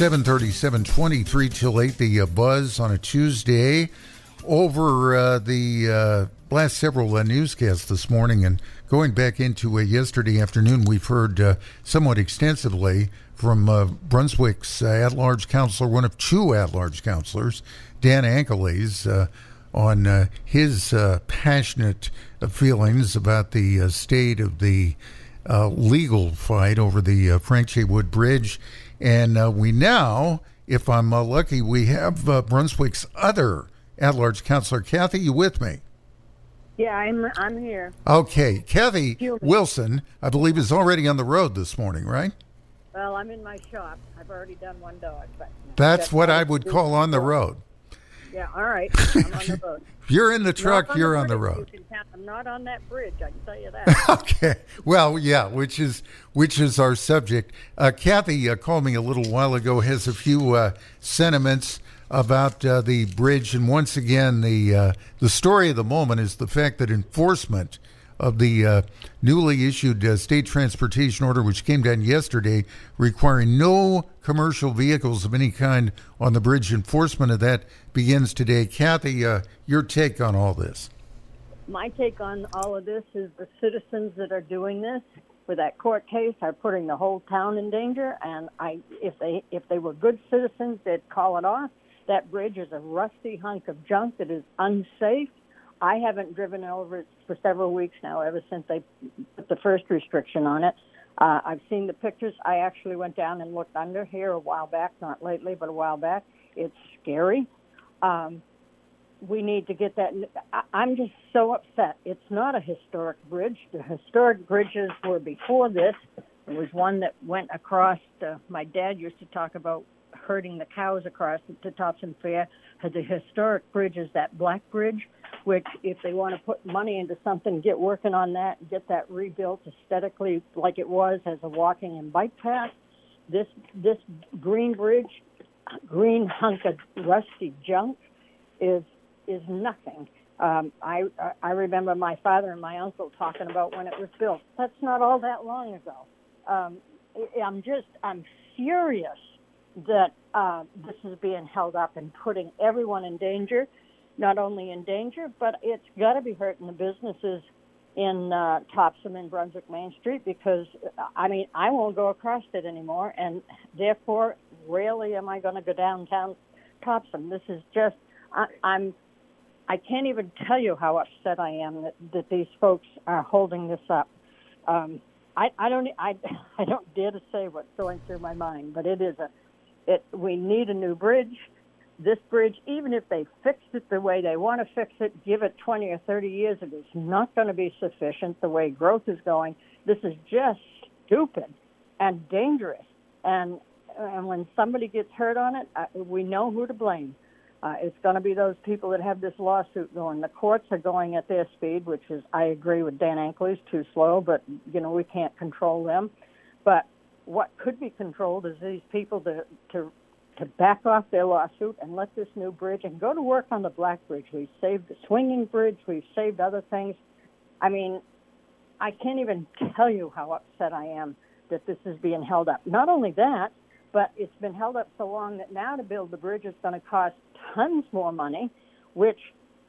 730, 723 till 8, the uh, buzz on a Tuesday. Over uh, the uh, last several uh, newscasts this morning and going back into uh, yesterday afternoon, we've heard uh, somewhat extensively from uh, Brunswick's at large councilor, one of two at large councilors, Dan Ankeles, on his passionate feelings about the state of the legal fight over the Frank J. Wood Bridge and uh, we now, if I'm uh, lucky, we have uh, Brunswick's other at large counselor. Kathy, you with me? Yeah, I'm, I'm here. Okay. Kathy Wilson, I believe, is already on the road this morning, right? Well, I'm in my shop. I've already done one dog. But That's what I would call on the road. Yeah, all right. I'm on the road. you're in the truck, you're on the road. I'm not on that bridge, I can tell you that. okay. Well, yeah, which is which is our subject. Uh, Kathy uh, called me a little while ago, has a few uh, sentiments about uh, the bridge, and once again, the uh, the story of the moment is the fact that enforcement of the uh, newly issued uh, state transportation order, which came down yesterday, requiring no commercial vehicles of any kind on the bridge. Enforcement of that begins today. Kathy, uh, your take on all this? My take on all of this is the citizens that are doing this with that court case are putting the whole town in danger. And I, if they if they were good citizens, they'd call it off. That bridge is a rusty hunk of junk that is unsafe I haven't driven over it for several weeks now, ever since they put the first restriction on it. Uh, I've seen the pictures. I actually went down and looked under here a while back, not lately, but a while back. It's scary. Um, we need to get that. I'm just so upset. It's not a historic bridge. The historic bridges were before this. There was one that went across. Uh, my dad used to talk about herding the cows across to Topsham Fair. Had the historic bridge is that black bridge which if they want to put money into something, get working on that, get that rebuilt aesthetically like it was as a walking and bike path. This this green bridge, green hunk of rusty junk, is is nothing. Um, I I remember my father and my uncle talking about when it was built. That's not all that long ago. Um, I'm just I'm furious that uh, this is being held up and putting everyone in danger not only in danger, but it's got to be hurting the businesses in uh, Topsham and Brunswick Main Street because, I mean, I won't go across it anymore, and therefore, rarely am I going to go downtown Topsham. This is just, I, I'm, I can't even tell you how upset I am that, that these folks are holding this up. Um, I, I don't, I, I don't dare to say what's going through my mind, but it is a, it. We need a new bridge this bridge, even if they fixed it the way they want to fix it, give it 20 or 30 years, it is not going to be sufficient the way growth is going. This is just stupid and dangerous. And, and when somebody gets hurt on it, uh, we know who to blame. Uh, it's going to be those people that have this lawsuit going. The courts are going at their speed, which is, I agree with Dan Ankeles, too slow, but, you know, we can't control them. But what could be controlled is these people to, to to back off their lawsuit and let this new bridge and go to work on the Black Bridge. We've saved the swinging bridge. We've saved other things. I mean, I can't even tell you how upset I am that this is being held up. Not only that, but it's been held up so long that now to build the bridge is going to cost tons more money, which,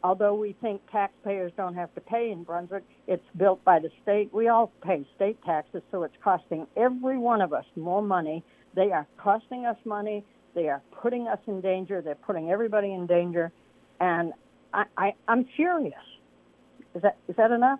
although we think taxpayers don't have to pay in Brunswick, it's built by the state. We all pay state taxes, so it's costing every one of us more money. They are costing us money. They are putting us in danger. They're putting everybody in danger, and I, I, I'm furious. Is that is that enough?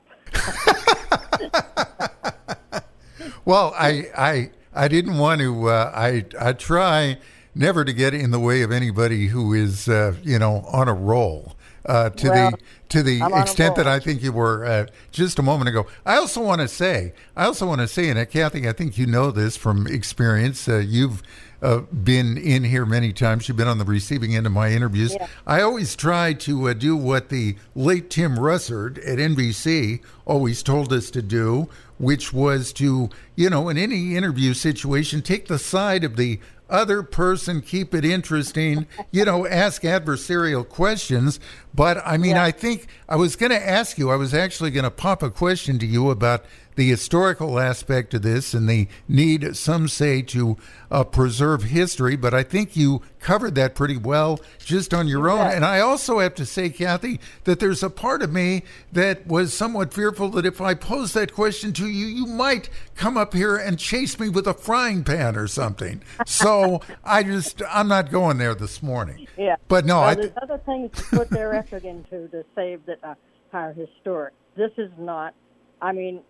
well, I I I didn't want to. Uh, I I try never to get in the way of anybody who is uh, you know on a roll. Uh, to well, the to the extent that I think you were uh, just a moment ago. I also want to say, I also want to say, and uh, Kathy, I think you know this from experience. Uh, you've uh, been in here many times. You've been on the receiving end of my interviews. Yeah. I always try to uh, do what the late Tim Russert at NBC always told us to do, which was to, you know, in any interview situation, take the side of the other person, keep it interesting, you know, ask adversarial questions. But I mean, yeah. I think I was going to ask you, I was actually going to pop a question to you about the historical aspect of this and the need, some say, to uh, preserve history. But I think you covered that pretty well just on your own. And I also have to say, Kathy, that there's a part of me that was somewhat fearful that if I posed that question to you, you might come up here and chase me with a frying pan or something. So I just, I'm not going there this morning. Yeah. But no, well, I. there's other things to put their effort into to save that uh, are historic. This is not. I mean,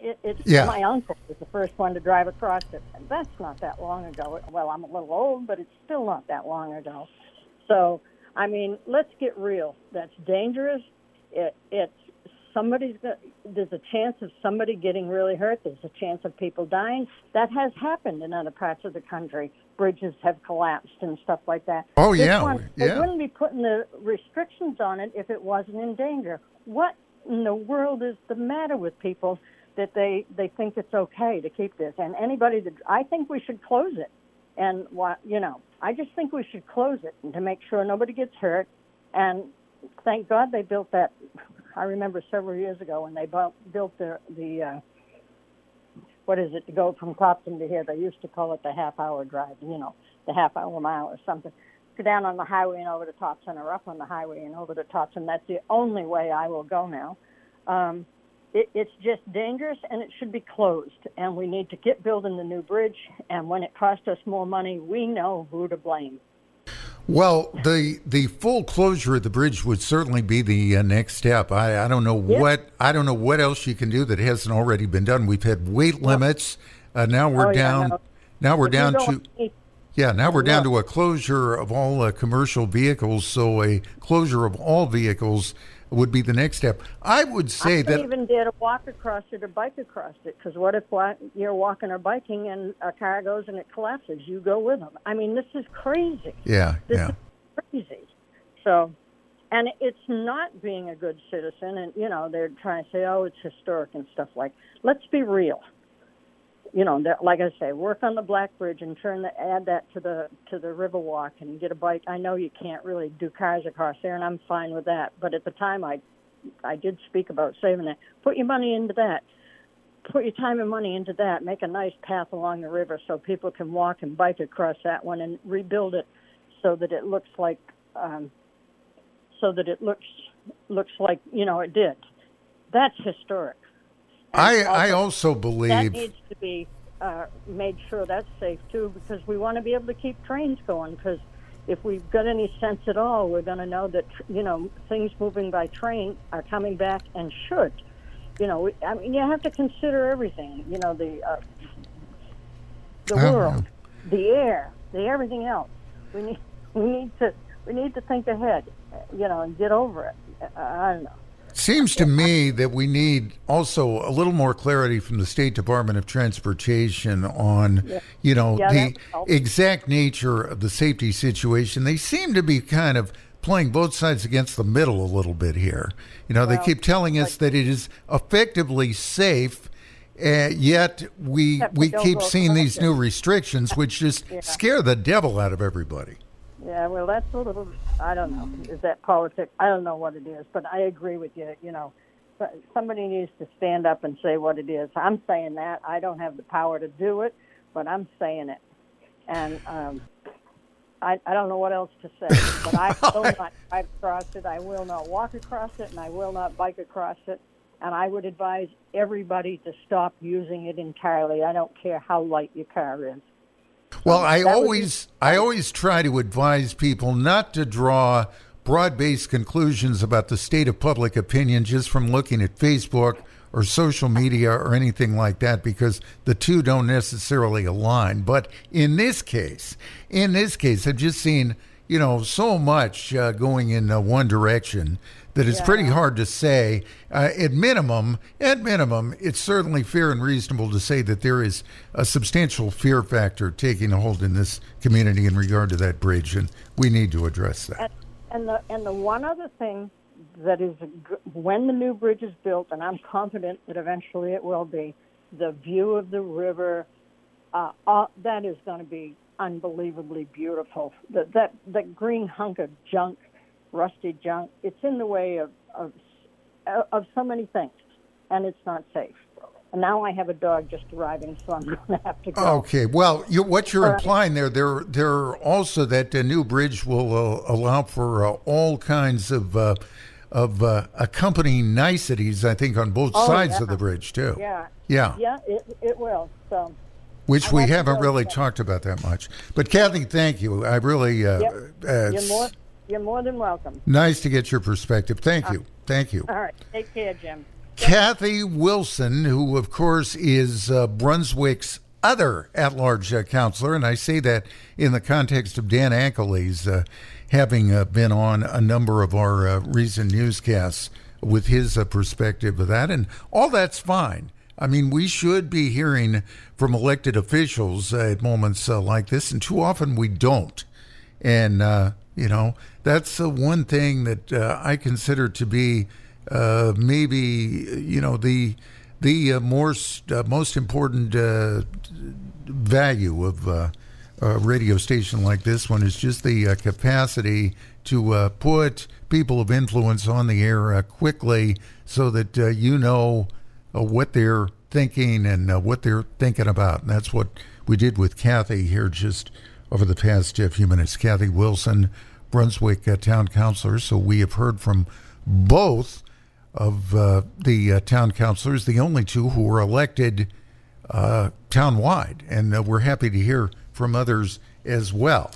it, it's Yeah. my uncle was the first one to drive across it, and that's not that long ago. Well, I'm a little old, but it's still not that long ago. So, I mean, let's get real. That's dangerous. It, it's somebody's got, there's a chance of somebody getting really hurt. There's a chance of people dying. That has happened in other parts of the country. Bridges have collapsed and stuff like that. Oh, This yeah, one, They yeah. wouldn't be putting the restrictions on it if it wasn't in danger. What in the world is the matter with people that they they think it's okay to keep this? And anybody that I think we should close it. And what you know, I just think we should close it and to make sure nobody gets hurt. And thank God they built that. I remember several years ago when they built built the the uh, what is it to go from Clopton to here? They used to call it the half hour drive. You know, the half hour mile or something. Go down on the highway and over to Topsham, or up on the highway and over to Topsham. That's the only way I will go now. Um, it, it's just dangerous and it should be closed. And we need to get building the new bridge. And when it costs us more money, we know who to blame. Well, the the full closure of the bridge would certainly be the uh, next step. I, I don't know Yeah. what I don't know what else you can do that hasn't already been done. We've had weight limits. Uh, now we're Oh, yeah, down. no. Now we're If down to yeah. Now we're down look. to a closure of all uh, commercial vehicles. So a closure of all vehicles would be the next step. I would say I that even did a walk across it or bike across it because what if you're walking or biking and a car goes and it collapses? You go with them. I mean, this is crazy. yeah This yeah. crazy. So, and it's not being a good citizen. And you know, they're trying to say, "Oh, it's historic" and stuff like. Let's be real. You know, like I say, work on the Black Bridge and turn the add that to the to the Riverwalk and get a bike. I know you can't really do cars across there, and I'm fine with that. But at the time, I I did speak about saving that. Put your money into that. Put your time and money into that. Make a nice path along the river so people can walk and bike across that one, and rebuild it so that it looks like um, so that it looks looks like you know it did. That's historic. I I also- believe that needs to be uh, made sure that's safe too, because we want to be able to keep trains going. Because if we've got any sense at all, we're going to know that you know things moving by train are coming back and should. You know, we- I mean, you have to consider everything. You know, the uh, the Oh, world, the air, the everything else. We need we need to we need to think ahead. You know, and get over it. Uh, I don't know. Seems to me that we need also a little more clarity from the State Department of Transportation on, you know, Yeah, the that would help. exact nature of the safety situation. They seem to be kind of playing both sides against the middle a little bit here. You know, they keep telling us that it is effectively safe. Uh, yet we we keep seeing these new restrictions, which just scare the devil out of everybody. Yeah, well, that's a little. I don't know. Is that politics? I don't know what it is, but I agree with you. You know, somebody needs to stand up and say what it is. I'm saying that. I don't have the power to do it, but I'm saying it, and um, I, I don't know what else to say. But I will not drive across it. I will not walk across it, and I will not bike across it. And I would advise everybody to stop using it entirely. I don't care how light your car is. Well, oh, I that be- always I always try to advise people not to draw broad-based conclusions about the state of public opinion just from looking at Facebook or social media or anything like that because the two don't necessarily align. But in this case, in this case, I've just seen you know so much uh, going in uh, one direction that it's pretty hard to say. Uh, at minimum, at minimum, it's certainly fair and reasonable to say that there is a substantial fear factor taking hold in this community in regard to that bridge, and we need to address that. And, and the and the one other thing that is when the new bridge is built, and I'm confident that eventually it will be, the view of the river, uh, uh, that is going to be unbelievably beautiful. That that that green hunk of junk, rusty junk, it's in the way of of of so many things, and it's not safe. And now I have a dog just arriving, so I'm going to have to go. Okay. Well, you, what you're All right. implying there, there, there also that the new bridge will uh, allow for uh, all kinds of uh, of uh, accompanying niceties. I think on both Oh, sides yeah. of the bridge too. Yeah. Yeah. Yeah, it, it will. So, Which we haven't really that. talk about that much. But Kathy, thank you. I really. Uh, Yep. uh, you're more, you're more than welcome. nice to get your perspective. Thank you. Thank you. All right. Take care, Jim. Kathy Wilson, who of course is uh, Brunswick's other at-large uh, councilor, and I say that in the context of Dan Ankeles uh, having uh, been on a number of our uh, recent newscasts with his uh, perspective of that, and all that's fine. I mean, we should be hearing from elected officials at moments uh, like this, and too often we don't. And, uh, you know, that's the one thing that uh, I consider to be uh, maybe, you know, the the uh, most, uh, most important value of a radio station like this one is just the uh, capacity to uh, put people of influence on the air uh, quickly so that you know uh, what they're thinking and uh, what they're thinking about. And that's what we did with Kathy here just over the past uh, few minutes. Kathy Wilson, Brunswick uh, Town Councilor. So we have heard from both of uh, the uh, town councilors, the only two who were elected uh, townwide. And we're happy to hear from others as well.